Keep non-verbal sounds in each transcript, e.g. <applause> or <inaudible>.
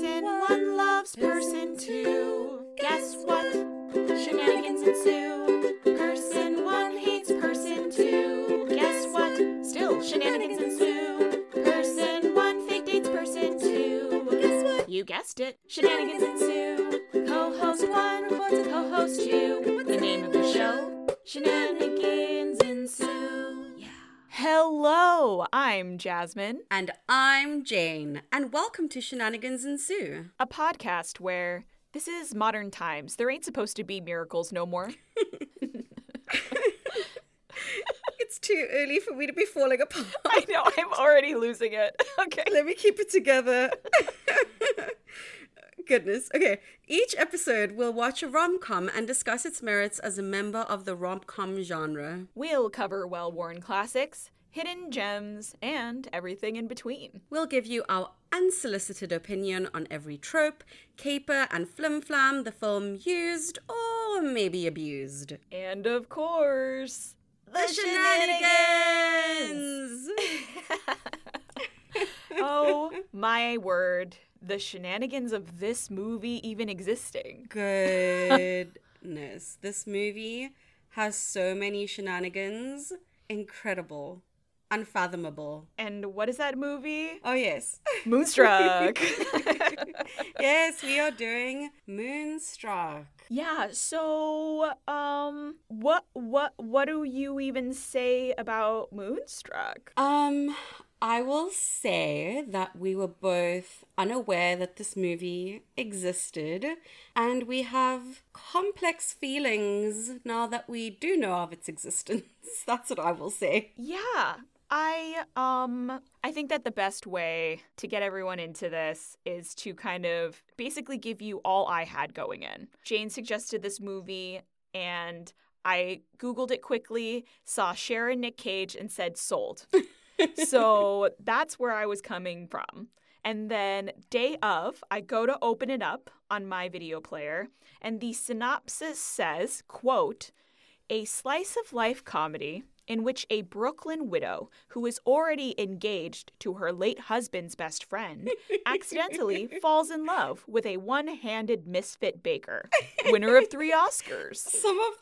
Person one loves person two. Guess what? Shenanigans ensue. Person one hates person two. Guess what? Still shenanigans ensue. Person one fake dates person two. Guess what? You guessed it. Shenanigans ensue. Co-host one reports to co-host two. The name of the show? Shenanigans ensue. Yeah. Hello, I'm Jasmine, And I'm Jane, and welcome to Shenanigans Ensue, a podcast where this is modern times. There ain't supposed to be miracles no more. <laughs> It's too early for me to be falling apart. I know, I'm already losing it. <laughs> Okay. Let me keep it together. <laughs> Goodness. Okay. Each episode, we'll watch a rom com and discuss its merits as a member of the rom com genre. We'll cover well worn classics, hidden gems, and everything in between. We'll give you our unsolicited opinion on every trope, caper, and flim flam the film used or maybe abused. And of course, The shenanigans! <laughs> oh my word, the shenanigans of this movie even existing. <laughs> Goodness. this movie has so many shenanigans. Incredible. Unfathomable. And what is that movie? Oh, yes. <laughs> Moonstruck. <laughs> yes, we are doing Moonstruck. yeah, so um what what what do you even say about Moonstruck? Um, I will say that we were both unaware that this movie existed, and we have complex feelings now that we do know of its existence. <laughs> That's what I will say. Yeah. I um I think that the best way to get everyone into this is to kind of basically give you all I had going in. Jane suggested this movie and I googled it quickly, saw Sharon Nic Cage and said sold. <laughs> so that's where I was coming from. And then day of, I go to open it up on my video player and the synopsis says, quote, a slice of life comedy in which a Brooklyn widow who is already engaged to her late husband's best friend <laughs> accidentally falls in love with a one handed misfit baker, winner of three Oscars. Some of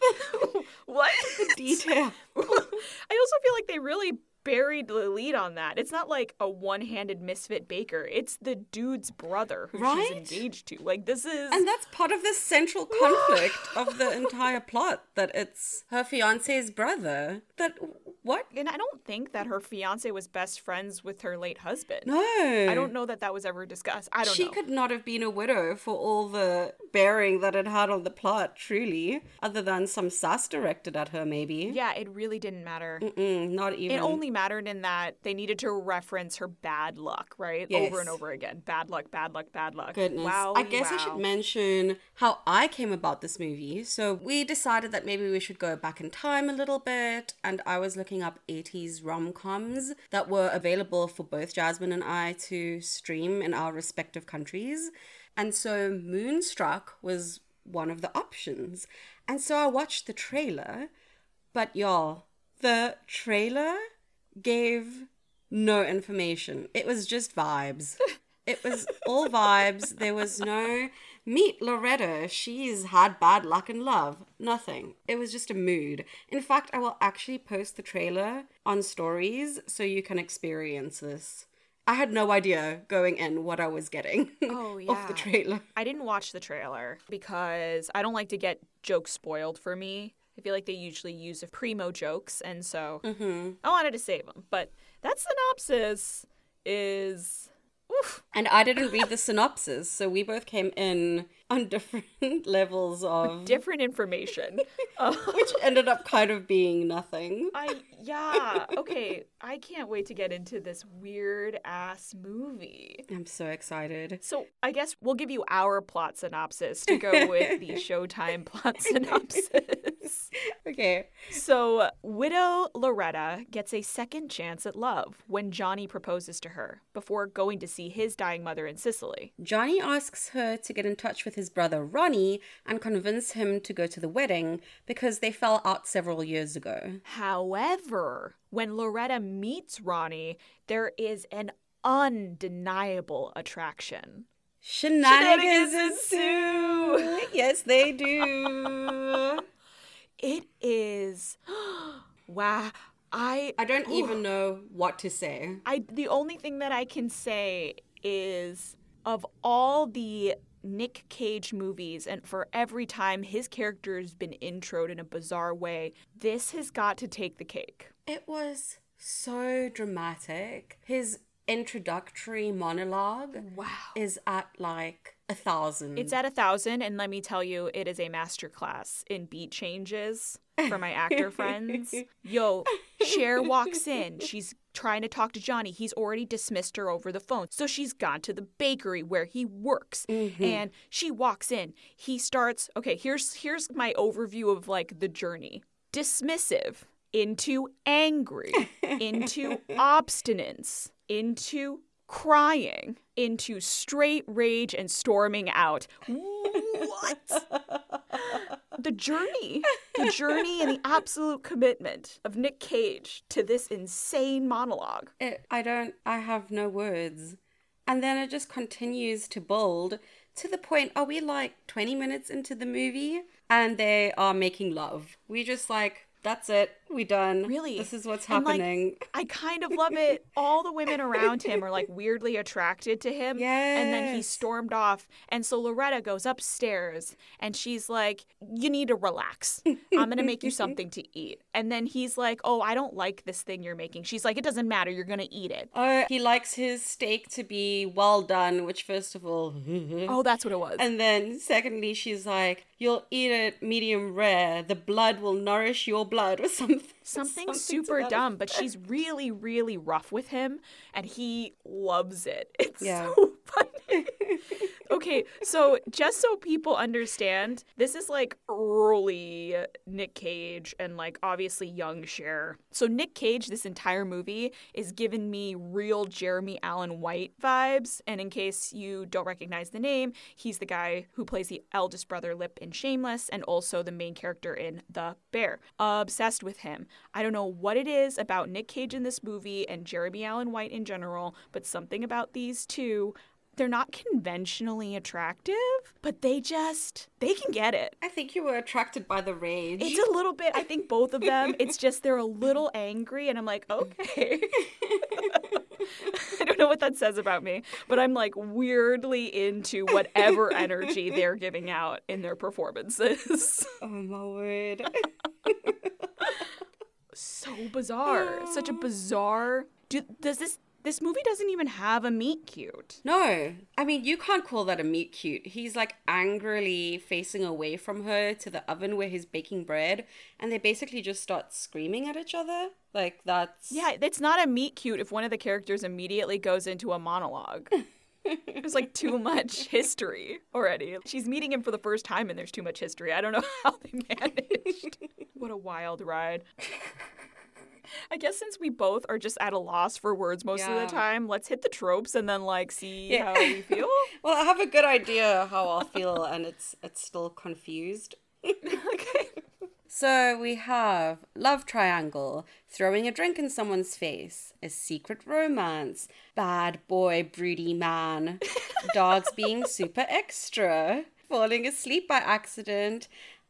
the What? <laughs> The detail. <laughs> I also feel like they really buried the lead on that. It's not like a one handed misfit baker, it's the dude's brother who Right? she's engaged to. Like, this is. And that's part of the central conflict <gasps> of the entire plot that it's her fiance's brother. That what? and I don't think that her fiance was best friends with her late husband. No. I don't know that that was ever discussed. I don't she know. could not have been a widow for all the bearing that it had on the plot, truly, other than some sass directed at her, maybe. Yeah, it really didn't matter. Mm, not even. It only mattered in that they needed to reference her bad luck, right? Yes. Over and over again. Bad luck, bad luck, bad luck. Goodness. Wow. I guess I should mention how I came about this movie. So we decided that maybe we should go back in time a little bit, and I was looking up 80s rom coms that were available for both Jasmine and I to stream in our respective countries. And so Moonstruck was one of the options. And so I watched the trailer, but y'all, the trailer gave no information. It was just vibes. It was all vibes. There was no meet Loretta. She's had bad luck in love. Nothing. It was just a mood. In fact, I will actually post the trailer on stories so you can experience this. I had no idea going in what I was getting <laughs> Oh, off the trailer. I didn't watch the trailer because I don't like to get jokes spoiled for me. I feel like they usually use of primo jokes, and so Mm-hmm. I wanted to save them. But that synopsis is. Oof. And I didn't read the synopsis, so we both came in on different <laughs> levels of Different information. Uh, <laughs> which ended up kind of being nothing. I yeah okay. I can't wait to get into this weird ass movie. I'm so excited. So I guess we'll give you our plot synopsis to go with the <laughs> Showtime plot synopsis. Okay. So widow Loretta gets a second chance at love when Johnny proposes to her before going to see his dying mother in Sicily. Johnny asks her to get in touch with his brother Ronnie and convince him to go to the wedding because they fell out several years ago. However, when Loretta meets Ronnie, there is an undeniable attraction. Shenanigans, Shenanigans ensue. yes, they <laughs> do. It is. <gasps> wow. I I don't even know what to say. I the only thing that I can say is of all the Nic Cage movies and for every time his character has been introed in a bizarre way, this has got to take the cake. It was so dramatic. His introductory monologue Wow. is at like a thousand. It's at a thousand, and let me tell you, it is a masterclass in beat changes for my actor <laughs> friends. Yo, Cher walks in. She's trying to talk to Johnny. He's already dismissed her over the phone. So she's gone to the bakery where he works. Mm-hmm. And she walks in. He starts, okay, here's here's my overview of like the journey. Dismissive into angry, into <laughs> obstinance, into crying, into straight rage and storming out. What? the journey, the journey and the absolute commitment of Nic Cage to this insane monologue. It, I don't, I have no words. And then it just continues to build to the point, are we like 20 minutes into the movie? And they are making love. We just like, that's it. We done. Really? This is what's And, like, happening. I kind of love it. <laughs> All the women around him are like weirdly attracted to him. And then he stormed off. And so Loretta goes upstairs and she's like, You need to relax. I'm going to make you <laughs> something to eat. And then he's like, Oh, I don't like this thing you're making. She's like, It doesn't matter. You're going to eat it. Oh, he likes his steak to be well done, which, first of all, <laughs> Oh, that's what it was. and then secondly, she's like, You'll eat it medium rare. The blood will nourish your blood, or something. <laughs> Something, something super dumb, but she's really, really rough with him, and he loves it. <laughs> It's Yeah. so funny. <laughs> okay, so just so people understand, this is like early Nic Cage and like obviously young Cher. So Nic Cage, this entire movie, is giving me real Jeremy Allen White vibes. And in case you don't recognize the name, he's the guy who plays the eldest brother Lip in Shameless and also the main character in The Bear. Obsessed with him. I don't know what it is about Nic Cage in this movie and Jeremy Allen White in general, but something about these two. They're not conventionally attractive, but they just they can get it. I think you were attracted by the rage. It's a little bit, I think both of them, it's <laughs> just they're a little angry, and I'm like, okay. <laughs> <laughs> I don't know what that says about me, but I'm like weirdly into whatever energy they're giving out in their performances. oh my word. so bizarre. Such a <gasps> bizarre. Do, does this. This movie doesn't even have a meet cute. No, I mean, you can't call that a meet cute. He's like angrily facing away from her to the oven where he's baking bread, and they basically just start screaming at each other. Like, that's. Yeah, it's not a meet cute if one of the characters immediately goes into a monologue. <laughs> <laughs> There's like too much history already. She's meeting him for the first time and there's too much history. I don't know how they managed. <laughs> what a wild ride. I guess since we both are just at a loss for words most of the time, let's hit the tropes and then like see Yeah. how we <laughs> feel. Well, I have a good idea how I'll feel, and it's it's still confused. okay. So we have love triangle, throwing a drink in someone's face, a secret romance, bad boy, broody man, <laughs> dogs being super extra, falling asleep by accident,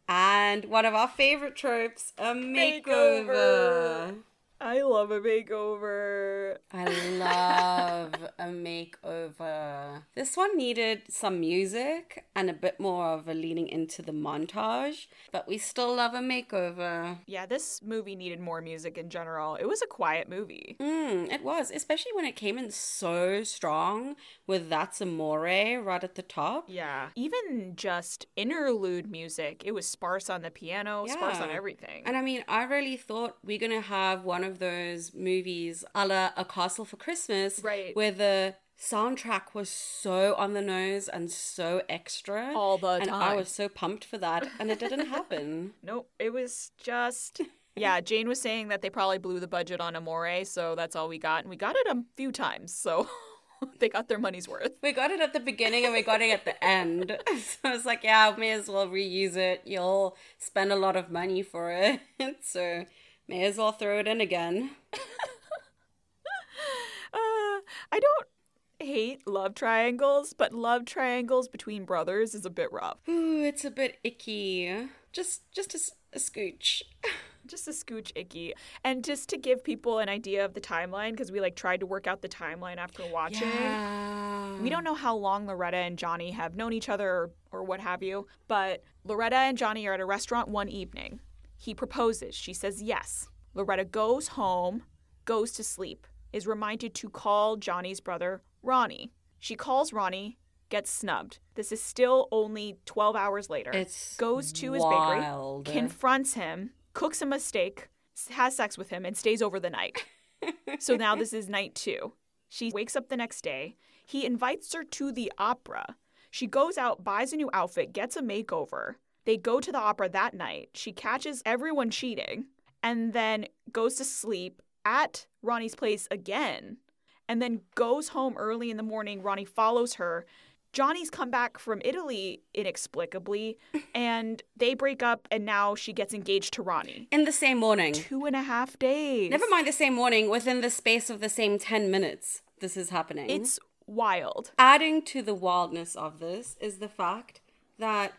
and one of our favorite tropes, a makeover. Makeover. I love a makeover. I love a makeover. This one needed some music and a bit more of a leaning into the montage, but we still love a makeover. Yeah, this movie needed more music in general. It was a quiet movie. Mm, it was, especially when it came in so strong with That's Amore right at the top. Yeah. Even just interlude music, it was sparse on the piano, sparse on everything. And I mean, I really thought we're gonna have one of those movies a la A Castle for Christmas, Right. Where the soundtrack was so on the nose and so extra All the and I was so pumped for that, and it didn't happen. <laughs> Nope, it was just. Yeah, Jane was saying that they probably blew the budget on Amore, so that's all we got. And we got it a few times, so <laughs> they got their money's worth. We got it at the beginning and we got it at the end. <laughs> So I was like, yeah, may as well reuse it. You'll spend a lot of money for it. So may as well throw it in again. <laughs> Uh, I don't. hate love triangles, but love triangles between brothers is a bit rough. Ooh, it's a bit icky. Just, just a, a scooch. <laughs> Just a scooch icky. And just to give people an idea of the timeline, because we like tried to work out the timeline after watching. Yeah. We don't know how long Loretta and Johnny have known each other or, or what have you, but Loretta and Johnny are at a restaurant one evening. He proposes. She says yes. Loretta goes home, goes to sleep, is reminded to call Johnny's brother, Ronnie. She calls Ronnie, gets snubbed. This is still only 12 hours later. It's goes to his bakery, confronts him, cooks him a steak, has sex with him, and stays over the night. <laughs> so now this is night two. She wakes up the next day. He invites her to the opera. She goes out, buys a new outfit, gets a makeover. They go to the opera that night. She catches everyone cheating and then goes to sleep at Ronnie's place again and then goes home early in the morning. Ronnie follows her. Johnny's come back from Italy inexplicably, <laughs> and they break up, and now she gets engaged to Ronnie. In the same morning. Two and a half days. Never mind the same morning, within the space of the same 10 minutes, this is happening. It's wild. Adding to the wildness of this is the fact that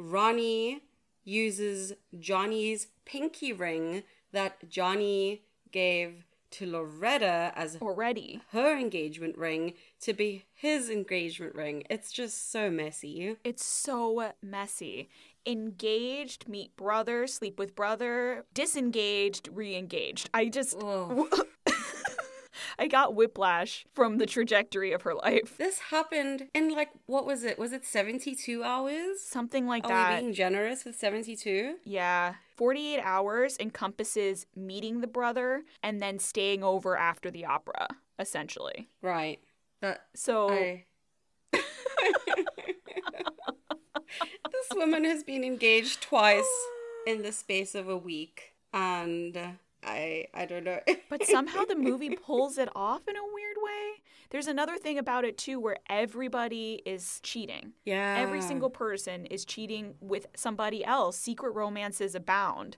Ronnie uses Johnny's pinky ring that Johnny gave to Loretta as Already. her engagement ring to be his engagement ring. It's just so messy. It's so messy. Engaged, meet brother, sleep with brother, disengaged, re engaged. I just. <laughs> I got whiplash from the trajectory of her life. This happened in like, what was it? Was it 72 hours? Something like Are that. we being generous with 72? Yeah. 48 hours encompasses meeting the brother and then staying over after the opera, essentially. Right. That So, I. <laughs> this woman has been engaged twice in the space of a week, and I I don't know. but somehow the movie <laughs> pulls it off in a weird way. There's another thing about it too where everybody is cheating. yeah, Every single person is cheating with somebody else. Secret romances abound.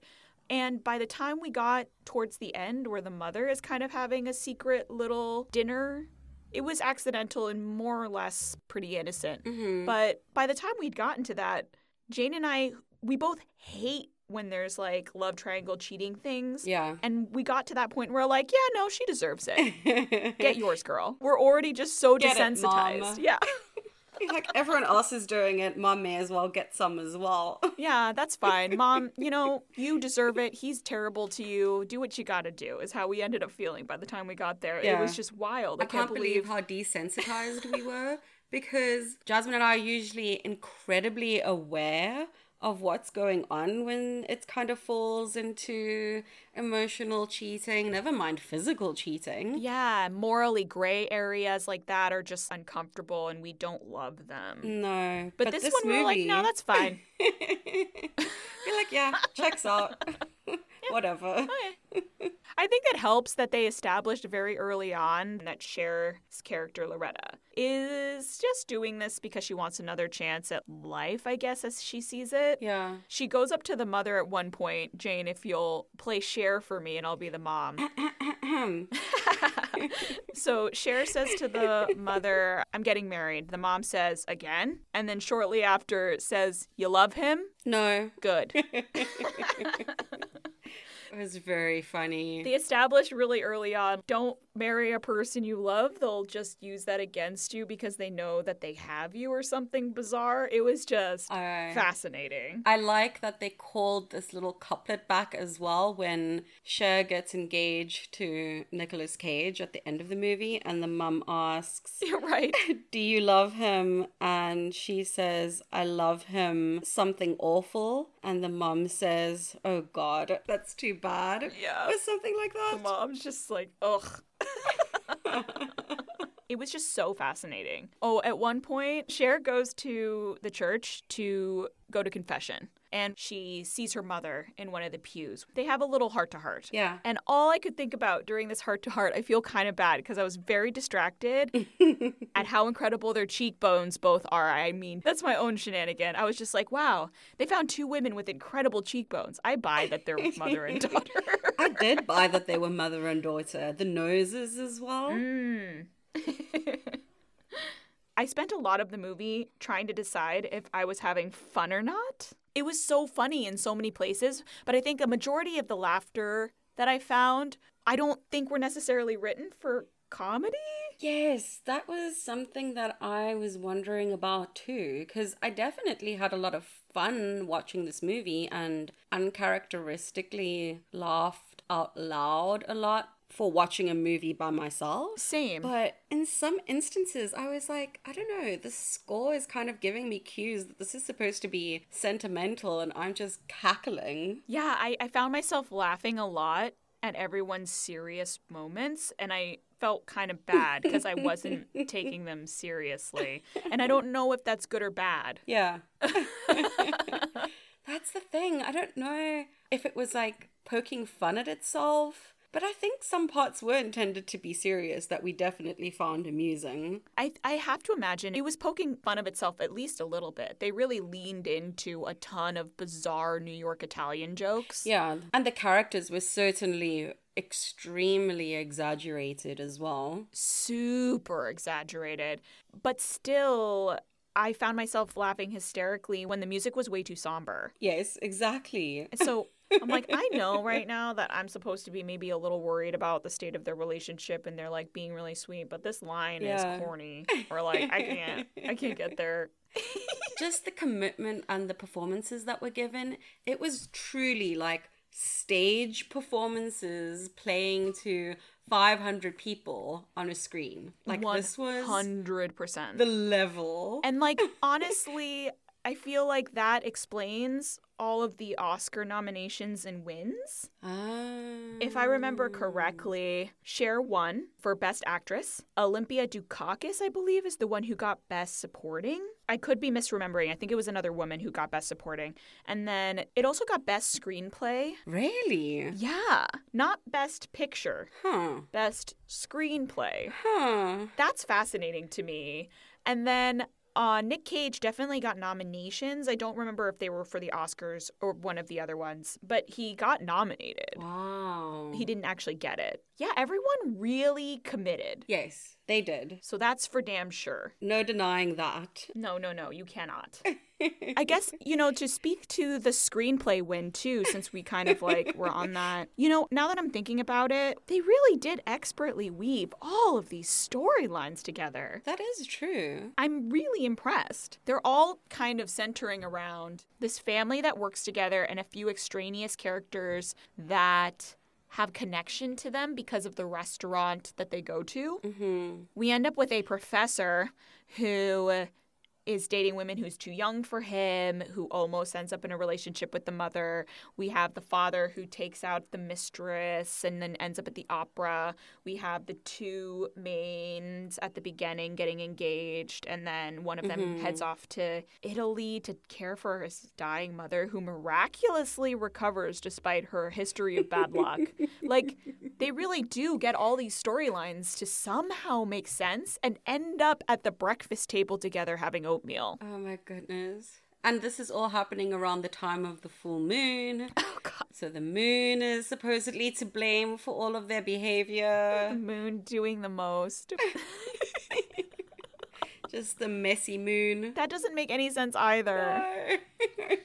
And by the time we got towards the end, where the mother is kind of having a secret little dinner, it was accidental and more or less pretty innocent. Mhm. But by the time we'd gotten to that, Jane and I, we both hate when there's like love triangle cheating things. yeah. And we got to that point where we're like, yeah, no, she deserves it. <laughs> Get yours, girl. We're already just so Get desensitized. Mom. <laughs> yeah. like everyone else is doing it, mom may as well get some as well. <laughs> Yeah, that's fine. Mom, you know, you deserve it. He's terrible to you. Do what you got to do, is how we ended up feeling by the time we got there. It was just wild. I, I can't believe how desensitized we were because Jasmine and I are usually incredibly aware of what's going on when it kind of falls into emotional cheating, never mind physical cheating. Yeah, morally gray areas like that are just uncomfortable and we don't love them. No, But, this, one, we're like, no, that's fine. <laughs> You're like, yeah, checks out. <laughs> <laughs> Whatever. <laughs> I think it helps that they established very early on that Cher's character, Loretta, is just doing this because she wants another chance at life, I guess, as she sees it. Yeah. She goes up to the mother at one point, Jane, if you'll play Cher for me and I'll be the mom. <clears throat> <laughs> so Cher says to the mother, I'm getting married. The mom says, again. And then shortly after says, You love him? No. Good. It was very funny. They established really early on don't marry a person you love. They'll just use that against you because they know that they have you or something bizarre. It was just fascinating. I like that they called this little couplet back as well when Cher gets engaged to Nicolas Cage at the end of the movie, and the mum asks, You're <laughs> right. <laughs> Do you love him? And she says, I love him something awful. And the mum says, Oh God, that's too bad. Yeah. Or something like that. The mom's just like, ugh. <laughs> it was just so fascinating. Oh, at one point, Cher goes to the church to go to confession. And she sees her mother in one of the pews. They have a little heart to heart. Yeah. And all I could think about during this heart to heart, I feel kind of bad because I was very distracted <laughs> at how incredible their cheekbones both are. I mean, that's my own shenanigan. I was just like, wow, they found two women with incredible cheekbones. I buy that they're mother and <laughs> daughter. I did buy that they were mother and daughter. The noses as well. Mm. <laughs> I spent a lot of the movie trying to decide if I was having fun or not. It was so funny in so many places, but I think a majority of the laughter that I found, I don't think were necessarily written for comedy. Yes, that was something that I was wondering about too, because I definitely had a lot of fun watching this movie and uncharacteristically laughed out loud a lot for watching a movie by myself. Same. But in some instances, I was like, I don't know, the score is kind of giving me cues that this is supposed to be sentimental and I'm just cackling. Yeah, I, I found myself laughing a lot at everyone's serious moments, and I felt kind of bad because I wasn't <laughs> taking them seriously. And I don't know if that's good or bad. Yeah. <laughs> <laughs> that's the thing. I don't know if it was like poking fun at itself but I think some parts were intended to be serious that we definitely found amusing. I, I have to imagine it was poking fun of itself at least a little bit. They really leaned into a ton of bizarre New York Italian jokes. Yeah, and the characters were certainly extremely exaggerated as well. Super exaggerated. But still, I found myself laughing hysterically when the music was way too somber. Yes, exactly. So <laughs> I'm like, I know <laughs> right now that I'm supposed to be maybe a little worried about the state of their relationship and they're like being really sweet, but this line yeah. is corny. Or like, I can't, I can't get there. <laughs> Just the commitment and the performances that were given, it was truly like stage performances playing to 500 people on a screen. Like 100%. this was 100% the level. And like <laughs> honestly, I feel like that explains all of the Oscar nominations and wins. If I remember correctly, Cher won for Best Actress. Olympia Dukakis, I believe, is the one who got Best Supporting. I could be misremembering. I think it was another woman who got Best Supporting. And then it also got Best Screenplay. Really? Yeah. Not Best Picture. Huh. Best Screenplay. Huh. That's fascinating to me. And then uh, Nic Cage definitely got nominations. I don't remember if they were for the Oscars or one of the other ones, but he got nominated. Wow. He didn't actually get it. Yeah, everyone really committed. Yes, they did. So that's for damn sure. No denying that. No, no, no, you cannot. <laughs> I guess, you know, to speak to the screenplay win too, since we kind of like were on that, you know, now that I'm thinking about it, they really did expertly weave all of these storylines together. That is true. I'm really impressed. They're all kind of centering around this family that works together and a few extraneous characters that have connection to them because of the restaurant that they go to. Mm-hmm. We end up with a professor who is dating women who's too young for him, who almost ends up in a relationship with the mother. We have the father who takes out the mistress and then ends up at the opera. We have the two mains at the beginning getting engaged, and then one of them mm-hmm. heads off to Italy to care for his dying mother, who miraculously recovers despite her history of bad luck. <laughs> like, they really do get all these storylines to somehow make sense and end up at the breakfast table together having oatmeal. Oh my goodness. And this is all happening around the time of the full moon. <laughs> Oh god. So the moon is supposedly to blame for all of their behavior. The moon doing the most. <laughs> <laughs> Just the messy moon. That doesn't make any sense either. No.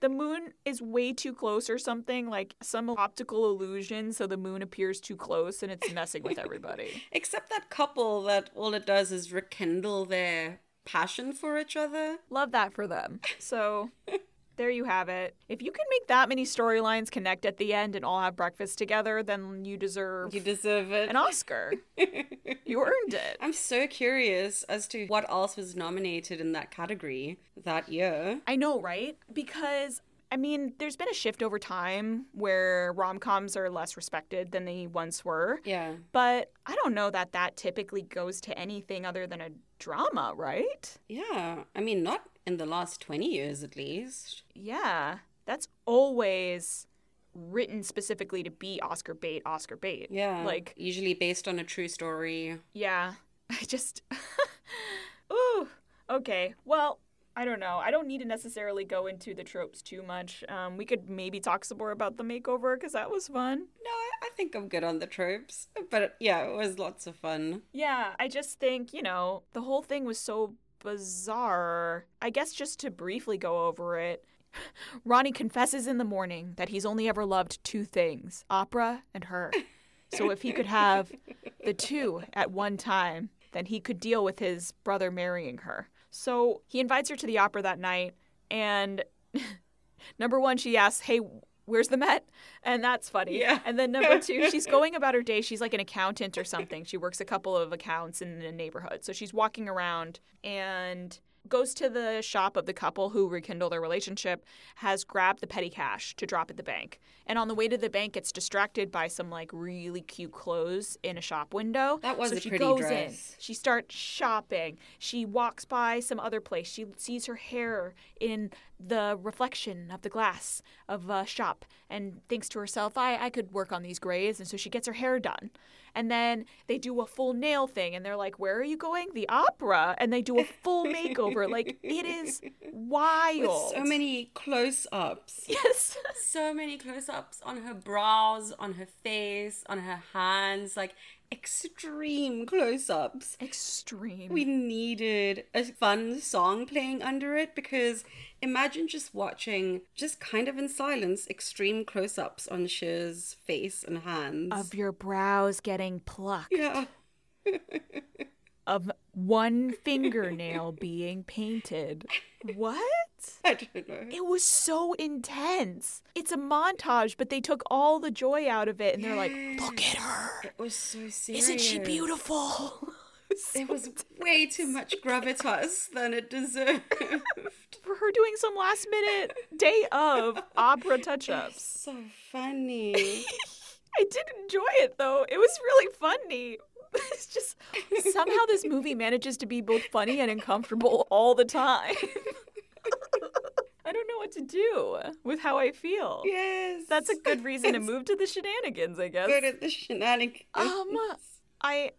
the moon is way too close or something, like some optical illusion, so the moon appears too close and it's messing with everybody. Except that couple that all it does is rekindle their passion for each other. Love that for them. <laughs> So there you have it. If you can make that many storylines connect at the end and all have breakfast together, then you deserve You deserve it. an Oscar. <laughs> you earned it. I'm so curious as to what else was nominated in that category that year. I know, right? Because I mean, there's been a shift over time where rom coms are less respected than they once were. Yeah. But I don't know that that typically goes to anything other than a drama, right? Yeah. I mean, not in the last 20 years at least. Yeah. That's always written specifically to be Oscar bait, Oscar bait. Yeah. Like, usually based on a true story. yeah. <laughs> I just. <laughs> Ooh. Okay. Well, I don't know. I don't need to necessarily go into the tropes too much. Um, we could maybe talk some more about the makeover because that was fun. No, I, I think I'm good on the tropes. But yeah, it was lots of fun. Yeah, I just think, you know, the whole thing was so bizarre. I guess just to briefly go over it, <laughs> Ronnie confesses in the morning that he's only ever loved two things opera and her. So if he could have <laughs> the two at one time, then he could deal with his brother marrying her. So he invites her to the opera that night, and <laughs> number one, she asks, Hey, where's the Met? And that's funny. Yeah. And then number two, she's <laughs> going about her day. She's like an accountant or something. She works a couple of accounts in the neighborhood. So she's walking around and goes to the shop of the couple who rekindle their relationship, has grabbed the petty cash to drop at the bank. And on the way to the bank, gets distracted by some like really cute clothes in a shop window. That was so a she pretty goes dress. in. She starts shopping. She walks by some other place. She sees her hair in the reflection of the glass of a shop and thinks to herself, I, I could work on these grays. And so she gets her hair done. And then they do a full nail thing and they're like, Where are you going? The opera. And they do a full <laughs> makeover. Like, it is wild. With so many close ups. Yes. so many close ups on her brows, on her face, on her hands, like extreme close ups. Extreme. We needed a fun song playing under it because imagine just watching, just kind of in silence, extreme close ups on Cher's face and hands. of your brows getting plucked. yeah. <laughs> of one fingernail being painted. What? <laughs> I don't know. It was so intense. It's a montage, but they took all the joy out of it and they're like, look at her. It was so serious. Isn't she beautiful? <laughs> It was way too much gravitas than it deserved. For her doing some last minute day of opera touch ups. so funny. <laughs> I did enjoy it though. It was really funny. <laughs> It's just somehow this movie manages to be both funny and uncomfortable all the time. <laughs> I don't know what to do with how I feel. yes. That's a good reason to <laughs> move to the shenanigans, I guess. Good at the shenanigans. Um, I.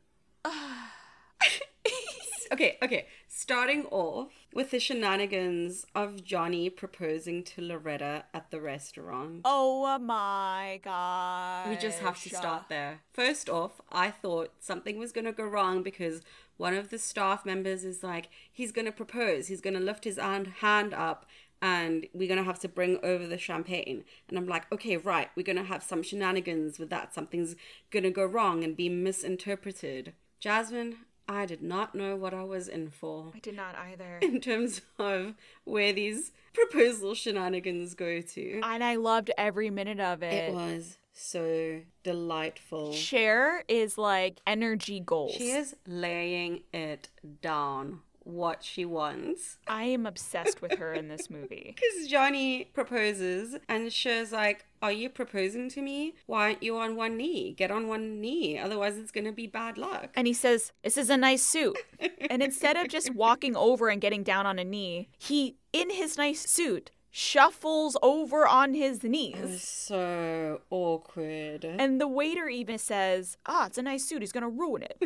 okay, okay. Starting off with the shenanigans of Johnny proposing to Loretta at the restaurant. Oh my god. We just have to start there. First off, I thought something was going to go wrong because one of the staff members is like, he's going to propose, he's going to lift his hand hand up, and we're going to have to bring over the champagne. And I'm like, okay, right, we're going to have some shenanigans with that. Something's going to go wrong and be misinterpreted. Jasmine, I did not know what I was in for I did not either. <laughs> in terms of where these proposal shenanigans go to. and I loved every minute of it. It was so delightful. Cher is like energy goals. She is laying it down what she wants. I am obsessed with her in this movie. <laughs> Because Johnny proposes, and Cher's like, Are you proposing to me? Why aren't you on one knee? Get on one knee, otherwise, it's going to be bad luck. And he says, This is a nice suit. <laughs> And instead of just walking over and getting down on a knee, he, in his nice suit, shuffles over on his knees. so awkward. And the waiter even says, Ah, it's a nice suit. He's going to ruin it.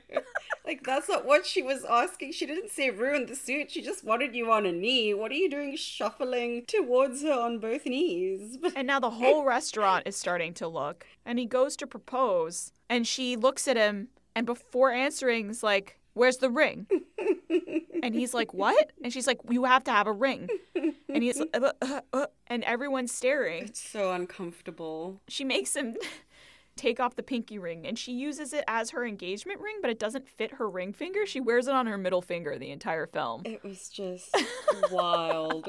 <laughs> that's not what she was asking. She didn't say ruin the suit. She just wanted you on a knee. What are you doing shuffling towards her on both knees? <laughs> And now the whole restaurant is starting to look. And he goes to propose, and she looks at him, and before answering, is like, Where's the ring? <laughs> And he's like, What? And she's like, You have to have a ring. And he's like, uh, uh, uh, and everyone's staring. It's so uncomfortable. She makes him take off the pinky ring, and she uses it as her engagement ring, but it doesn't fit her ring finger. She wears it on her middle finger the entire film. It was just <laughs> wild.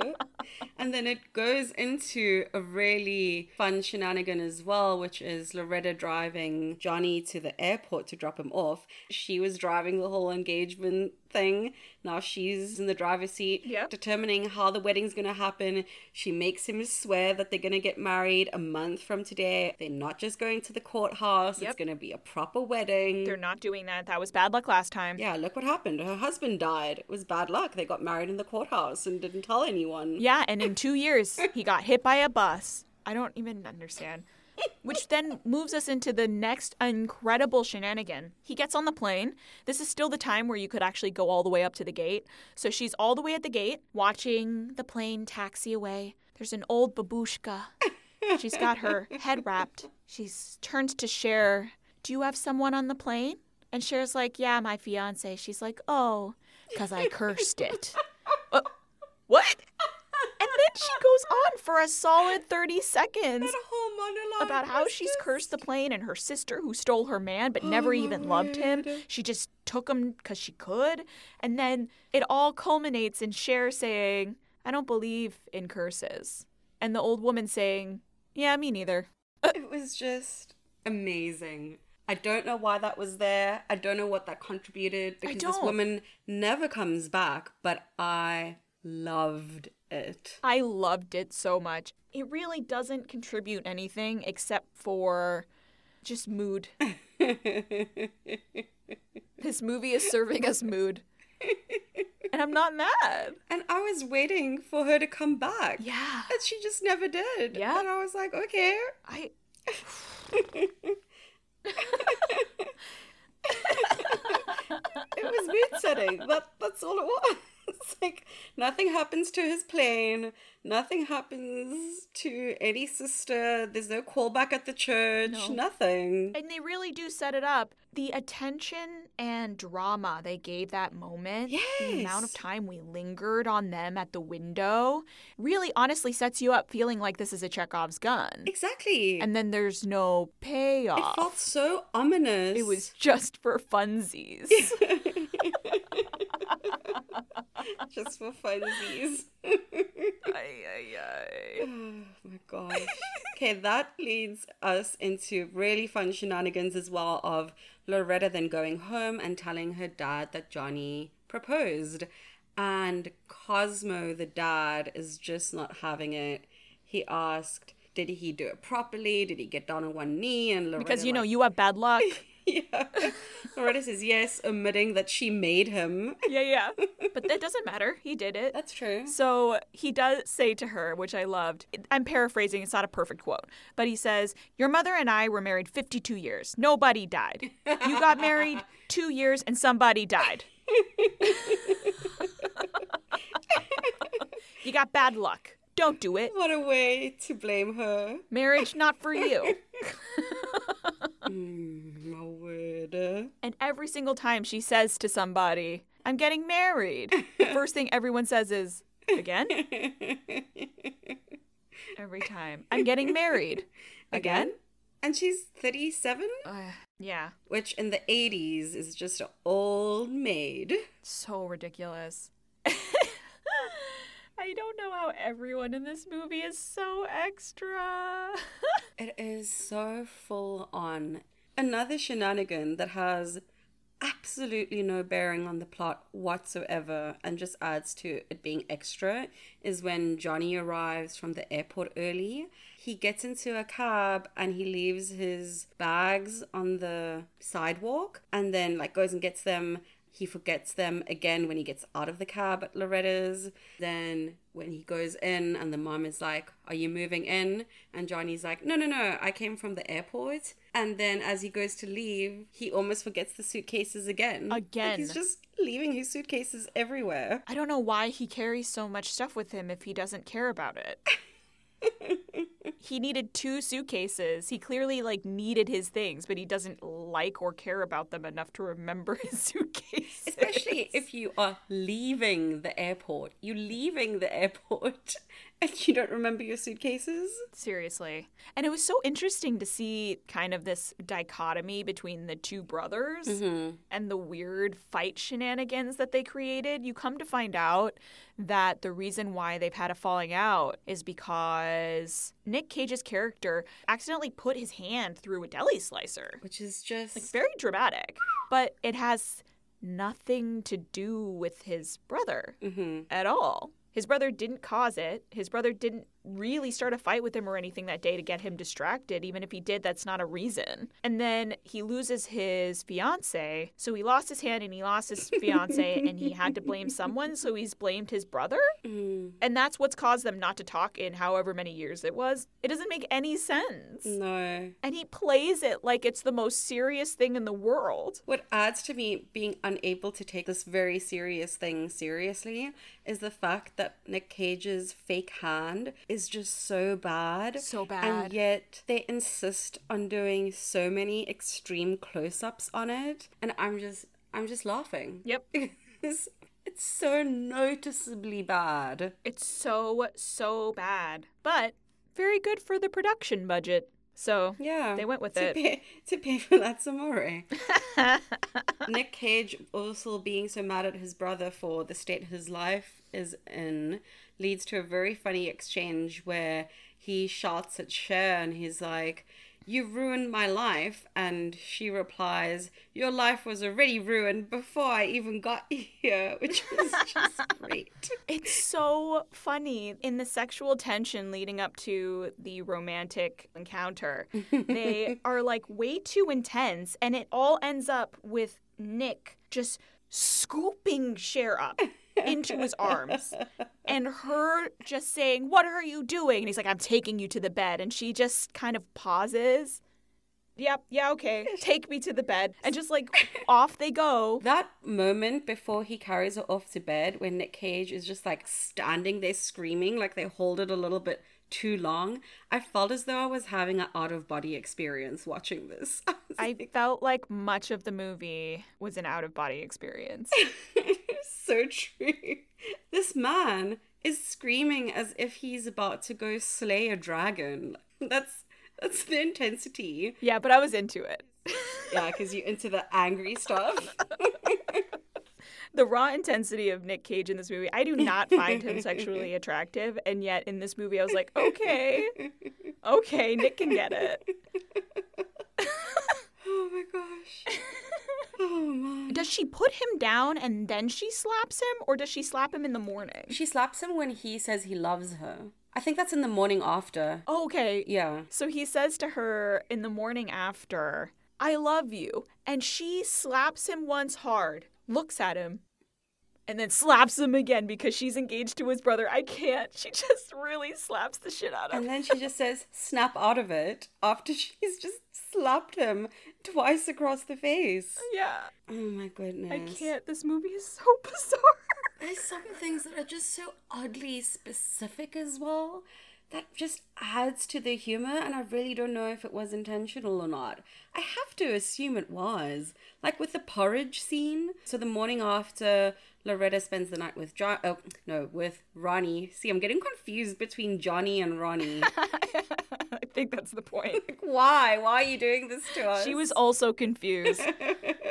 And then it goes into a really fun shenanigan as well, which is Loretta driving Johnny to the airport to drop him off. She was driving the whole engagement thing. Now she's in the driver's seat, Yep. determining how the wedding's going to happen. She makes him swear that they're going to get married a month from today. They're not just going to the courthouse, Yep. it's going to be a proper wedding. They're not doing that. That was bad luck last time. Yeah, look what happened. Her husband died. It was bad luck. They got married in the courthouse and didn't tell anyone. Yeah, and in <laughs> two years, he got hit by a bus. I don't even understand. Which then moves us into the next incredible shenanigan. He gets on the plane. This is still the time where you could actually go all the way up to the gate. So she's all the way at the gate, watching the plane taxi away. There's an old babushka She's got her head wrapped. She turns to Cher. Do you have someone on the plane? And Cher's like, Yeah, my fiance. She's like, Oh, because I cursed it. Uh, what? And then she goes on for a solid 30 seconds That whole monologue about how she's cursed the plane and her sister who stole her man but oh never Oh my even loved him. She just took him because she could. And then it all culminates in Cher saying, I don't believe in curses. And the old woman saying, Yeah, me neither. Uh, it was just amazing. I don't know why that was there. I don't know what that contributed because this woman never comes back, but I loved it. I loved it so much. It really doesn't contribute anything except for just mood. <laughs> this movie is serving us mood. And I'm not mad. and I was waiting for her to come back. Yeah. And she just never did. Yeah. And I was like, okay. I <laughs> <laughs> It was mood setting. That that's all it was. <laughs> It's like nothing happens to his plane. Nothing happens to any sister. There's no callback at the church. No. Nothing. and they really do set it up. The attention and drama they gave that moment, yes. the amount of time we lingered on them at the window, really honestly sets you up feeling like this is a Chekhov's gun. Exactly. And then there's no payoff. it felt so ominous. It was just for funsies. <laughs> <laughs> just for funsies. <laughs> Ay, ay, ay. <sighs> Oh my gosh. okay, that leads us into really fun shenanigans as well of Loretta then going home and telling her dad that Johnny proposed. And Cosmo, the dad, is just not having it. He asked, did he do it properly? Did he get down on one knee? And Loretta Because you know like, you have bad luck. <laughs> <laughs> yeah. Loretta says yes, admitting that she made him. <laughs> yeah, yeah. But that doesn't matter. He did it. That's true. So he does say to her, which I loved. I'm paraphrasing, it's not a perfect quote, but he says, Your mother and I were married 52 years. Nobody died. You got married <laughs> two years and somebody died. you got bad luck. Don't do it. What a way to blame her. Marriage, <laughs> not for you. Mm, my word. And every single time she says to somebody, I'm getting married, the first thing everyone says is, Again? <laughs> Every time. I'm getting married. Again? And she's 37, Uh, yeah. which in the 80s is just an old maid. So ridiculous. <laughs> I don't know how everyone in this movie is so extra. <laughs> It is so full on. Another shenanigan that has absolutely no bearing on the plot whatsoever and just adds to it being extra is when Johnny arrives from the airport early. He gets into a cab and he leaves his bags on the sidewalk and then like goes and gets them. He forgets them again when he gets out of the cab at Loretta's. Then when he goes in and the mom is like, Are you moving in? And Johnny's like, No, no, no, I came from the airport. And then as he goes to leave, he almost forgets the suitcases again. Like, Again. he's just leaving his suitcases everywhere. I don't know why he carries so much stuff with him if he doesn't care about it. <laughs> he needed two suitcases. He clearly like needed his things, but he doesn't like or care about them enough to remember <laughs> his suitcases. Especially if you are leaving the airport. You're leaving the airport <laughs> and you don't remember your suitcases. Seriously. And it was so interesting to see kind of this dichotomy between the two brothers mm-hmm. and the weird fight shenanigans that they created. You come to find out that the reason why they've had a falling out is because Nic Cage's character accidentally put his hand through a deli slicer. Which is just. Very dramatic. But it has nothing to do with his brother Mhm. at all. His brother didn't cause it. His brother didn't really start a fight with him or anything that day to get him distracted. Even if he did, that's not a reason. And then he loses his fiance. So he lost his hand and he lost his fiance <laughs> and he had to blame someone. So he's blamed his brother. Mm, And that's what's caused them not to talk in however many years it was. It doesn't make any sense. no. And he plays it like it's the most serious thing in the world. What adds to me being unable to take this very serious thing seriously is the fact that Nic Cage's fake hand is just so bad. So bad. And yet they insist on doing so many extreme close-ups on it. And I'm just I'm just laughing. Yep. <laughs> It's, it's so noticeably bad. It's so, so bad. But very good for the production budget. So Yeah. they went with to it. Pay, <laughs> to pay for that some more. Eh? <laughs> Nic Cage also being so mad at his brother for the state his life is in leads to a very funny exchange where he shouts at Cher and he's like, "You've ruined my life. And she replies, Your life was already ruined before I even got <laughs> here, which is just <laughs> great. It's so funny in the sexual tension leading up to the romantic encounter. <laughs> They are like way too intense, and it all ends up with Nic just scooping Cher up into his arms and her just saying, What are you doing? And he's like, I'm taking you to the bed. And she just kind of pauses. Yep, yeah, okay. Take me to the bed. And just like off they go. That moment before he carries her off to bed, when Nic Cage is just like standing there screaming, like they hold it a little bit too long, I felt as though I was having an out of body experience watching this. <laughs> I I felt like much of the movie was an out of body experience. <laughs> so true. This man is screaming as if he's about to go slay a dragon. <laughs> That's that's the intensity. Yeah, but I was into it. Yeah, because you're into the angry stuff. The raw intensity of Nic Cage in this movie, I do not find him sexually <laughs> attractive, and yet in this movie I was like, okay, <laughs> okay, Nic can get it. <laughs> oh my gosh. Oh man. Does she put him down and then she slaps him, or does she slap him in the morning? She slaps him when he says he loves her. I think that's in the morning after. Oh, okay. Yeah. So he says to her in the morning after, I love you. And she slaps him once hard, looks at him, and then slaps him again because she's engaged to his brother. I can't. She <laughs> just really slaps the shit out of him. And then she just says, snap out of it after <laughs> she's just slapped him twice across the face. Yeah. Oh my goodness. I can't. This movie is so <laughs> bizarre. There's some things that are just so oddly specific as well. That just adds to the humor, and I really don't know if it was intentional or not. I have to assume it was. Like with the porridge scene. So the morning after, Loretta spends the night with John. Oh, no, with Ronnie. See, I'm getting confused between Johnny and Ronnie. <laughs> I think that's the point. <laughs> Like, Why? Why are you doing this to us? She was also confused.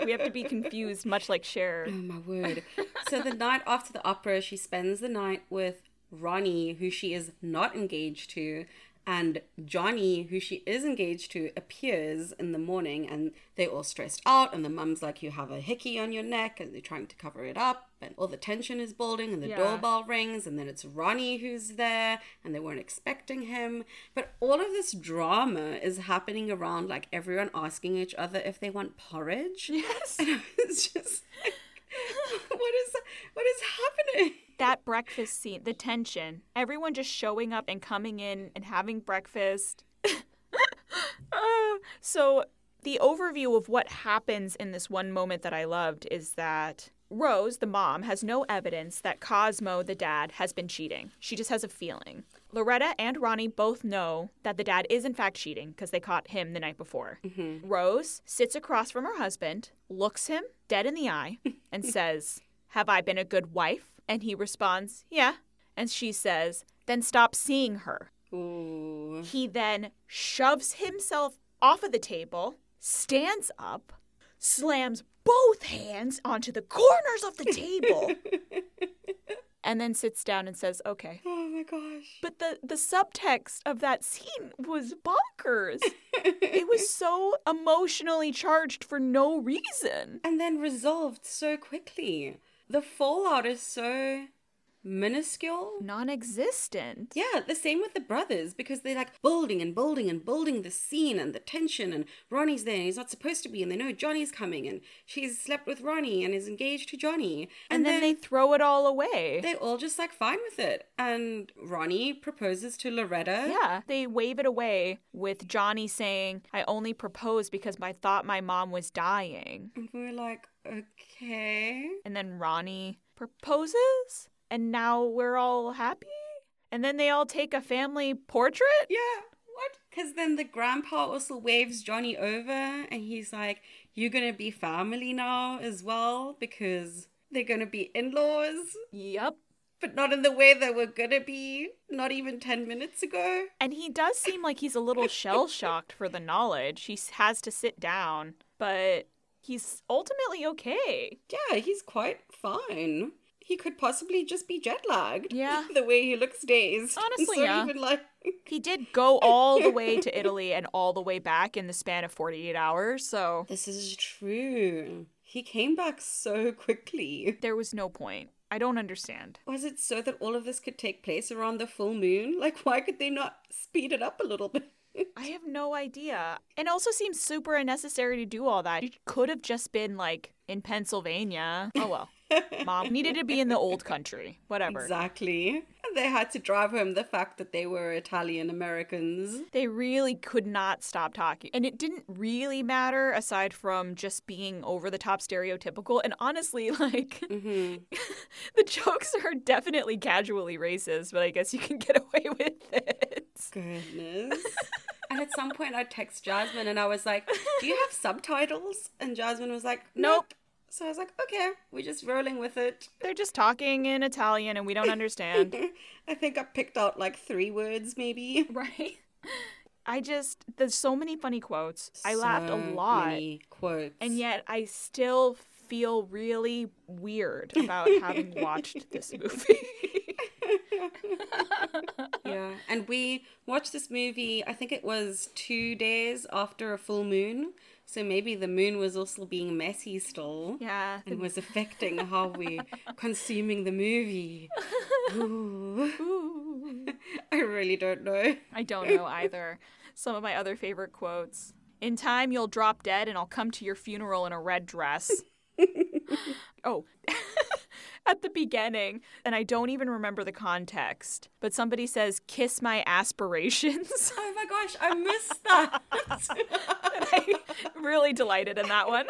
We have to be confused, much like Cher. Oh my word. so the night after the opera, she spends the night with Ronnie, who she is not engaged to, and Johnny, who she is engaged to, appears in the morning and they're all stressed out. And the mum's like, You have a hickey on your neck, and they're trying to cover it up. And all the tension is building, and the Yeah. doorbell rings, and then it's Ronnie who's there, and they weren't expecting him. But all of this drama is happening around like everyone asking each other if they want porridge. Yes. <laughs> And it's just like, <laughs> what is what is happening? That breakfast scene, the tension, everyone just showing up and coming in and having breakfast. Uh, <laughs> so, the overview of what happens in this one moment that I loved is that Rose, the mom, has no evidence that Cosmo, the dad, has been cheating. She just has a feeling. Loretta and Ronnie both know that the dad is in fact cheating because they caught him the night before. Mm-hmm. Rose sits across from her husband, looks him dead in the eye, <laughs> and says, Have I been a good wife? And he responds, Yeah. And she says, Then stop seeing her. Ooh. He then shoves himself off of the table, stands up, slams both hands onto the corners of the table, <laughs> and then sits down and says, Okay. Oh my gosh. But the, the subtext of that scene was bonkers. <laughs> it was so emotionally charged for no reason. And then resolved so quickly. The fallout is so minuscule. Non existent. Yeah, the same with the brothers because they're like building and building and building the scene and the tension. And Ronnie's there and he's not supposed to be, and they know Johnny's coming, and she's slept with Ronnie and is engaged to Johnny. And, then, they throw it all away. they're all just like fine with it. And Ronnie proposes to Loretta. Yeah, they wave it away with Johnny saying, I only proposed because I thought my mom was dying. And we're like, okay. And then Ronnie proposes? And now we're all happy? And then they all take a family portrait? Yeah. What? Because then the grandpa also waves Johnny over and he's like, You're gonna be family now as well because they're gonna be in laws, Yep. but not in the way they were gonna be not even 10 minutes ago. And he does seem like he's a little shell shocked for the knowledge. He has to sit down, but he's ultimately okay. Yeah, he's quite fine. He could possibly just be jet lagged. <laughs> Yeah. the way he looks dazed. Honestly, so yeah. like <laughs> He did go all the way to <laughs> Italy and all the way back in the span of 48 hours, so This is true. He came back so quickly. there was no point. I don't understand. Was it so that all of this could take place around the full moon? Like, why could they not speed it up a little bit? I have no idea. And also seems super unnecessary to do all that. It could have just been like in Pennsylvania. Oh well. Mom needed to be in the old country. Whatever. Exactly. And they had to drive home the fact that they were Italian Americans. They really could not stop talking. And it didn't really matter aside from just being over the top stereotypical. And honestly, <laughs> like, hmm <laughs> the jokes are definitely casually racist, but I guess you can get <laughs> away with it. Goodness. and at some point, I text Jasmine and I was like, Do you have subtitles? And Jasmine was like, Nope. So I was like, Okay, we're just rolling with it. They're just talking in Italian and we don't understand. <laughs> I think I picked out like three words, maybe. right? I just, there's so many funny quotes. I laughed a lot. quotes. And yet I still feel really weird about having <laughs> watched this movie. <laughs> yeah. And we watched this movie, I think it was two days after a full moon. So maybe the moon was also being messy still. yeah. And was affecting how we <laughs> consuming the movie. <laughs> Ooh. Ooh. <laughs> I really don't know. I don't know either. Some of my other favorite quotes. In time, you'll drop dead, and I'll come to your funeral in a red dress. oh, <laughs> at the beginning, and I don't even remember the context, but somebody says, Kiss my aspirations. <laughs> Oh my gosh, I missed <laughs> that. and I really delighted in that one.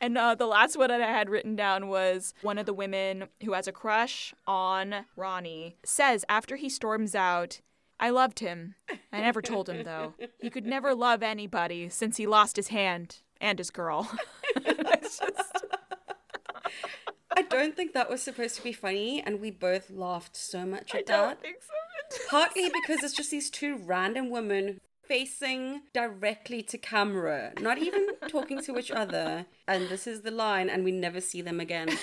and uh, the last one that I had written down was one of the women who has a crush on Ronnie says after he storms out, I loved him. I never told him though. He could never love anybody since he lost his hand and his girl. it's just I don't think that was supposed to be funny, and we both laughed so much I at don't that. think so. <laughs> Partly because it's just these two random women facing directly to camera, not even talking to each other. And this is the line, and we never see them again. <laughs>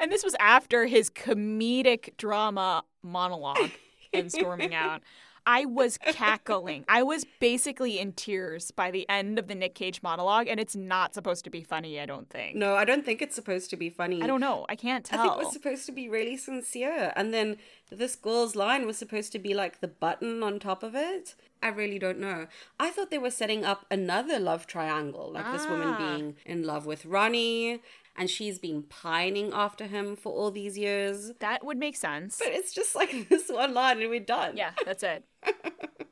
And this was after his comedic drama monologue and storming out. <laughs> I was cackling. I was basically in tears by the end of the Nic Cage monologue, and it's not supposed to be funny, I don't think. No, I don't think it's supposed to be funny. I don't know. I can't tell. I think it was supposed to be really sincere. And then this girl's line was supposed to be like the button on top of it. I really don't know. I thought they were setting up another love triangle, like this woman Ah. being in love with Ronnie, and she's been pining after him for all these years. that would make sense. But it's just like <laughs> this one line and we're done. Yeah, that's it. <laughs>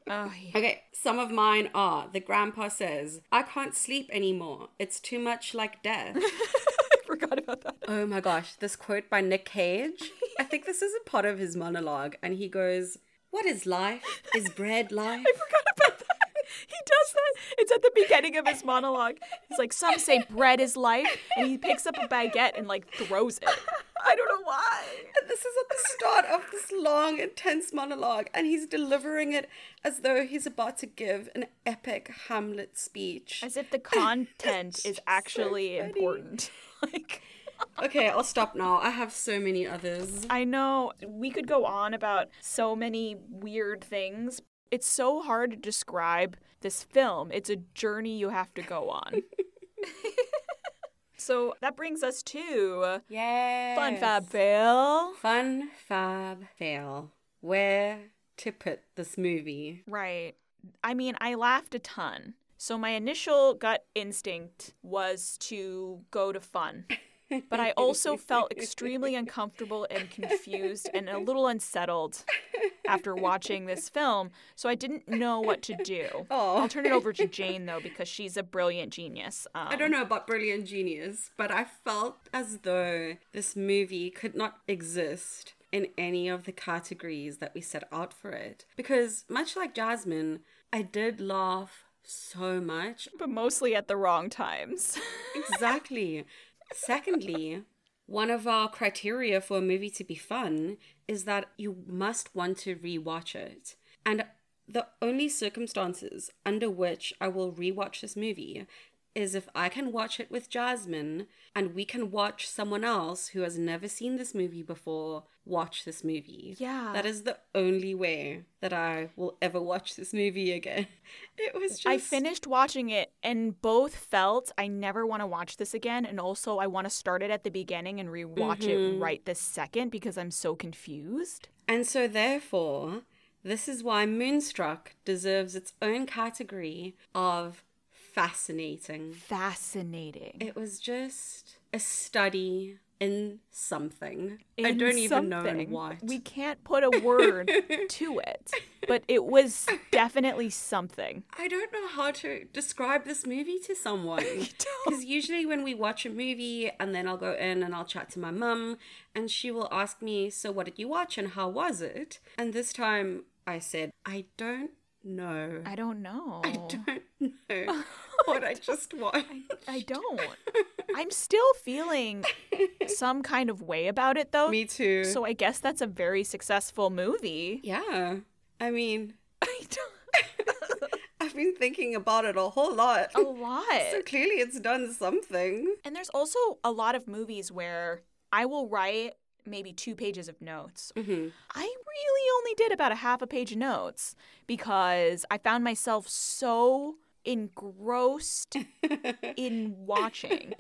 oh, yeah. Okay, some of mine are the grandpa says, I can't sleep anymore. It's too much like death. <laughs> Forgot about that. Oh my gosh, this quote by Nic Cage. I think this is a part of his monologue, and he goes, What is life? Is bread life? I forgot. He does that. It's at the beginning of his monologue. He's like, Some say bread is life. And he picks up a baguette and like throws it. I don't know why. And this is at the start of this long, intense monologue, and he's delivering it as though he's about to give an epic Hamlet speech. As if the <laughs> content is just so actually important. <laughs> Like, Okay, I'll stop now. I have so many others. I know we could go on about so many weird things. It's so hard to describe this film. It's a journey you have to go on. <laughs> <laughs> so that brings us to Yes. Fun Fab Fail. Fun Fab Fail. Where to put this movie? Right. I mean, I laughed a ton. So my initial gut instinct was to go to fun. <laughs> but I <laughs> also felt extremely uncomfortable and <laughs> confused and a little unsettled after <laughs> watching this film. So I didn't know what to do. Oh. I'll turn it over to Jane though because she's a brilliant genius. Um, I don't know about Brilliant Genius, but I felt as though this movie could not exist in any of the categories that we set out for it. Because, much like Jasmine, I did laugh so much. but mostly at the wrong times. Exactly. Secondly, one of our criteria for a movie to be fun is that you must want to rewatch it. And the only circumstances under which I will rewatch this movie is if I can watch it with Jasmine and we can watch someone else who has never seen this movie before watch this movie. Yeah. That is the only way that I will ever watch this movie again. <laughs> It was just I finished watching it and both felt I never want to watch this again. And also, I want to start it at the beginning and rewatch it mm-hmm. right this second because I'm so confused. And so, therefore, this is why Moonstruck deserves its own category of fascinating. Fascinating. It was just a study in something. I don't even know in what. We can't put a word <laughs> to it, but it was definitely something. I don't know how to describe this movie to someone. <laughs> Because usually when we watch a movie and then I'll go in and I'll chat to my mum and she will ask me, So what did you watch and how was it? And this time I said, I don't know. I don't know. I don't <laughs> know <laughs> what I just watched. I don't. I'm still feeling <laughs> some kind of way about it though. Me too. So I guess that's a very successful movie. yeah. I mean, <laughs> I don't, I've been thinking about it a whole lot. a lot. So clearly it's done something. And there's also a lot of movies where I will write maybe two pages of notes. Mm-hmm. I really only did about a half a page of notes because I found myself so engrossed <laughs> in watching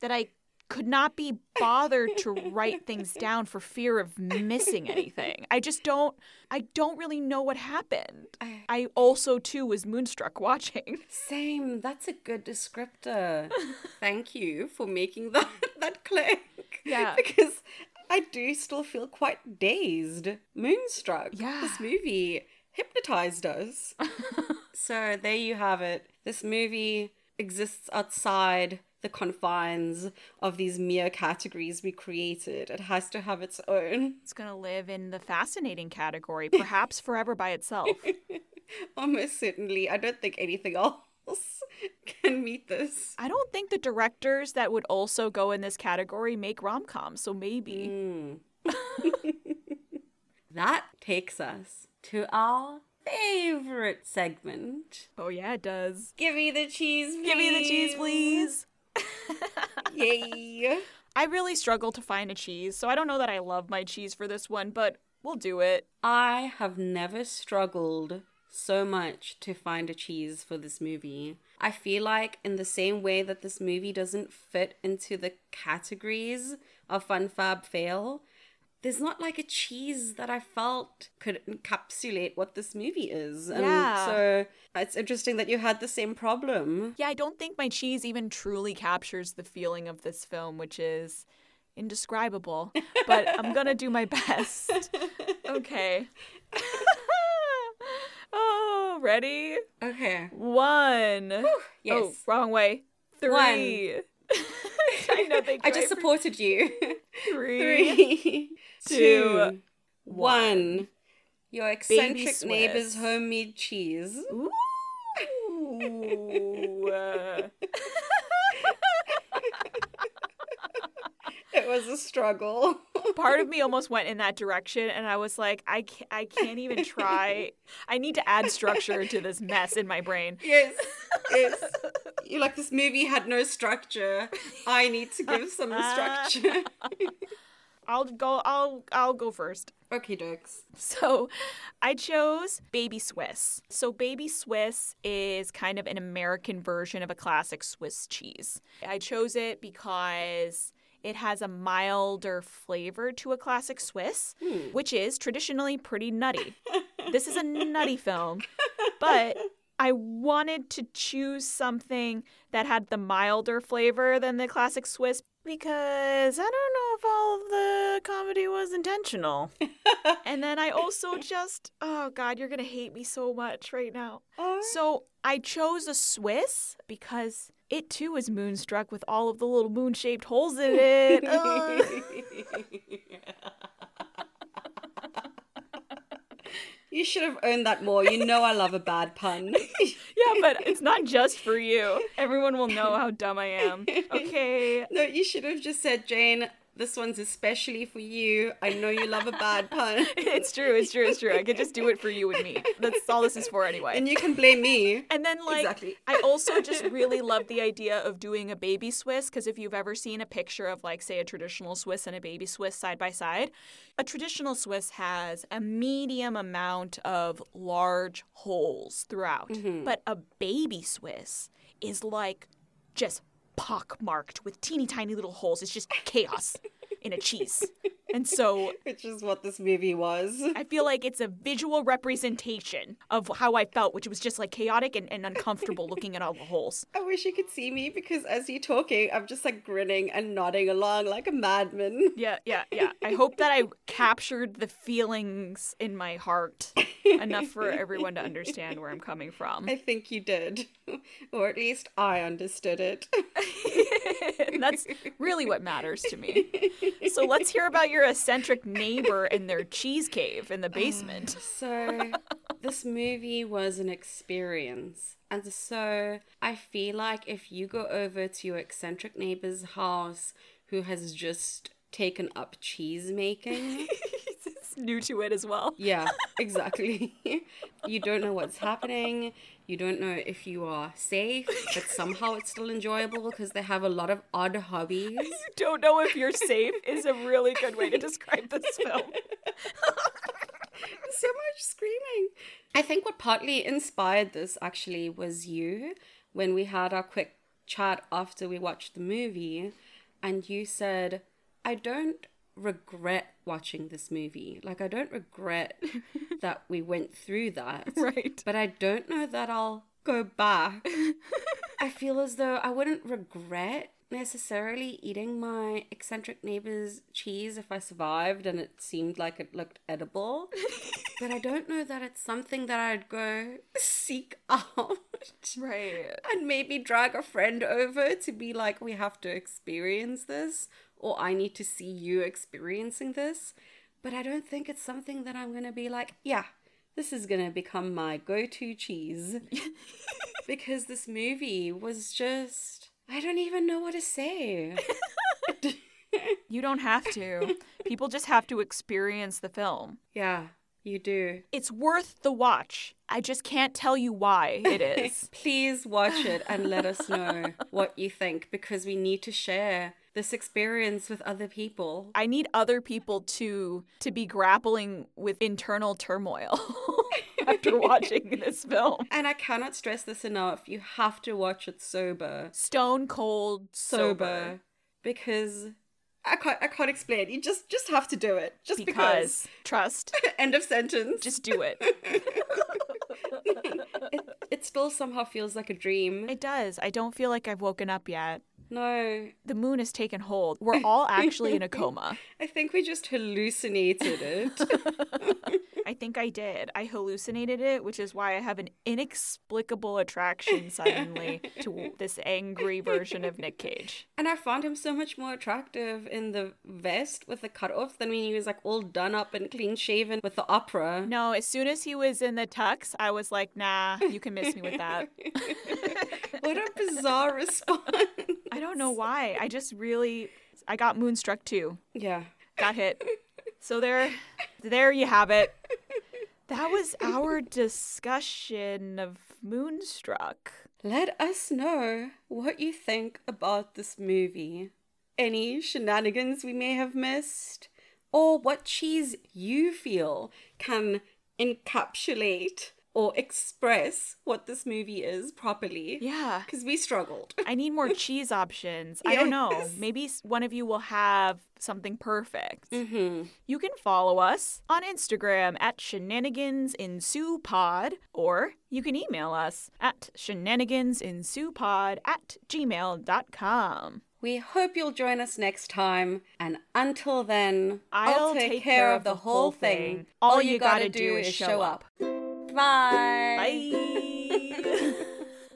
that I could not be bothered to write things down for fear of missing <laughs> anything. I just don't I don't really know what happened. I- also too was moonstruck watching. Same. That's a good descriptor. <laughs> Thank you for making that that click. Yeah. Because I do still feel quite dazed, moonstruck. Yeah. This movie hypnotized us. So there you have it. This movie exists outside the confines of these mere categories we created. It has to have its own. <laughs> It's going to live in the fascinating category, <laughs> perhaps forever by itself. <laughs> Almost certainly. I don't think anything else can meet this. I don't think the directors that would also go in this category make rom coms, so maybe. Mm. that takes us to our favorite segment. Oh, yeah, it does. Give me the cheese, please. Give me the cheese, please. <laughs> <laughs> Yay. I really struggle to find a cheese, so I don't know that I love my cheese for this one, but we'll do it. I have never struggled so much to find a cheese for this movie. I feel like, in the same way that this movie doesn't fit into the categories of Fun Fab Fail, there's not like a cheese that I felt could encapsulate what this movie is. And Yeah. so it's interesting that you had the same problem. Yeah, I don't think my cheese even truly captures the feeling of this film, which is indescribable, but I'm gonna do my best. <laughs> Okay. <laughs> oh, ready? Okay. One. Oh, yes. wrong way. Three. <laughs> I know they I just supported you. <laughs> three. Three, two, two, one. Your eccentric neighbor's homemade cheese. Ooh. Uh, <laughs> It was a struggle. <laughs> part of me almost went in that direction and i was like i can't, I can't even try <laughs> i need to add structure to this mess in my brain yes, yes. You like this movie had no structure. I need to give some structure. <laughs> i'll go i'll i'll go first okay, dokes. so i chose baby swiss so baby swiss is kind of an american version of a classic swiss cheese i chose it because it has a milder flavor to a classic Swiss, hmm. which is traditionally pretty nutty. <laughs> this is a nutty film, but I wanted to choose something that had the milder flavor than the classic Swiss because I don't know if all of the comedy was intentional. <laughs> and then I also just, oh God, you're going to hate me so much right now. So I chose a Swiss because it too is moonstruck with all of the little moon shaped holes in it. <laughs> Ugh. <laughs> You should have earned that more. You know I love a bad pun. <laughs> yeah, but it's not just for you. Everyone will know how dumb I am. <laughs> Okay. No, you should have just said, Jane, this one's especially for you. I know you love a bad <laughs> pun. it's true, it's true, it's true. I could just do it for you and me. That's all this is for anyway. And you can blame me. And then, like, Exactly. I also just really love the idea of doing a baby Swiss because if you've ever seen a picture of, like, say, a traditional Swiss and a baby Swiss side by side, a traditional Swiss has a medium amount of large holes throughout. Mm-hmm. But a baby Swiss is like just pockmarked with teeny tiny little holes. It's just chaos in a cheese. <laughs> And so Which is what this movie was. I feel like it's a visual representation of how I felt, which was just like chaotic and, and uncomfortable looking at all the holes. <laughs> I wish you could see me because as you're talking, I'm just like grinning and nodding along like a madman. <laughs> Yeah, yeah, yeah. I hope that I captured the feelings in my heart enough for everyone to understand where I'm coming from. I think you did. or at least I understood it. that's really what matters to me. So let's hear about your eccentric neighbor and their cheese cave in the um, basement. So, this movie was an experience. And so, I feel like if you go over to your eccentric neighbor's house who has just taken up cheese making, <laughs> It's new to it as well. yeah, exactly. <laughs> you don't know what's happening. You don't know if you are safe, but somehow it's still enjoyable because they have a lot of odd hobbies. You Don't know if you're safe is a really good way to describe this <laughs> film. so much screaming. I think what partly inspired this actually was you when we had our quick chat after we watched the movie, and you said, I don't regret watching this movie. Like, I don't regret <laughs> that we went through that. Right. But I don't know that I'll go back. I feel as though I wouldn't regret necessarily eating my eccentric neighbor's cheese if I survived and it seemed like it looked edible. <laughs> but I don't know that it's something that I'd go seek <laughs> out Right. and maybe drag a friend over to be like, we have to experience this, or I need to see you experiencing this. But I don't think it's something that I'm gonna be like, yeah, this is gonna become my go to cheese. <laughs> because this movie was just, I don't even know what to say. <laughs> You don't have to. People just have to experience the film. yeah, you do. It's worth the watch. I just can't tell you why it is. <laughs> Please watch it and let us know what you think because we need to share this experience with other people. I need other people to to be grappling with internal turmoil <laughs> after <laughs> watching this film. And I cannot stress this enough. You have to watch it sober. Stone cold Sober. sober. Because I can't I can't explain. You just just have to do it. Just because. Because trust, <laughs> End of sentence. just do it. it, it still somehow feels like a dream. It does. I don't feel like I've woken up yet. No. The moon has taken hold. We're all actually in a <laughs> coma. I think we just hallucinated it. <laughs> I think I did. I hallucinated it, which is why I have an inexplicable attraction <laughs> suddenly to this angry version of Nic Cage. and I found him so much more attractive in the vest with the cutoff than when he was like all done up and clean shaven with the opera. No, as soon as he was in the tux, I was like, nah, you can miss me with that. what a bizarre response. I don't know why. I just really I got moonstruck too. Yeah. Got hit. <laughs> So there there you have it. That was our discussion of Moonstruck. Let us know what you think about this movie. Any shenanigans we may have missed, or what cheese you feel can encapsulate or express what this movie is properly. Yeah. Because we struggled. I need more <laughs> cheese options. I don't know. Maybe one of you will have something perfect. hmm You can follow us on Instagram at shenanigansensuepod, or you can email us at shenanigansensuepod at gmail.com. We hope you'll join us next time. And until then, I'll take care of the whole thing. All you gotta do is show up. Bye. Bye.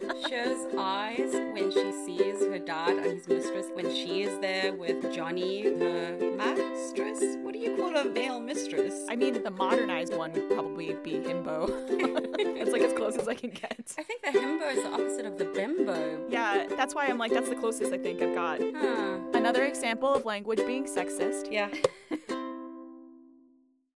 <laughs> Cher's eyes when she sees her dad and his mistress when she is there with Johnny, her mistress. What do you call a male mistress? I mean, the modernized one would probably be himbo. <laughs> it's like as close as I can get. I think the himbo is the opposite of the bimbo. Yeah, that's why I'm like, that's the closest I think I've got. Huh. Another example of language being sexist. Yeah. <laughs>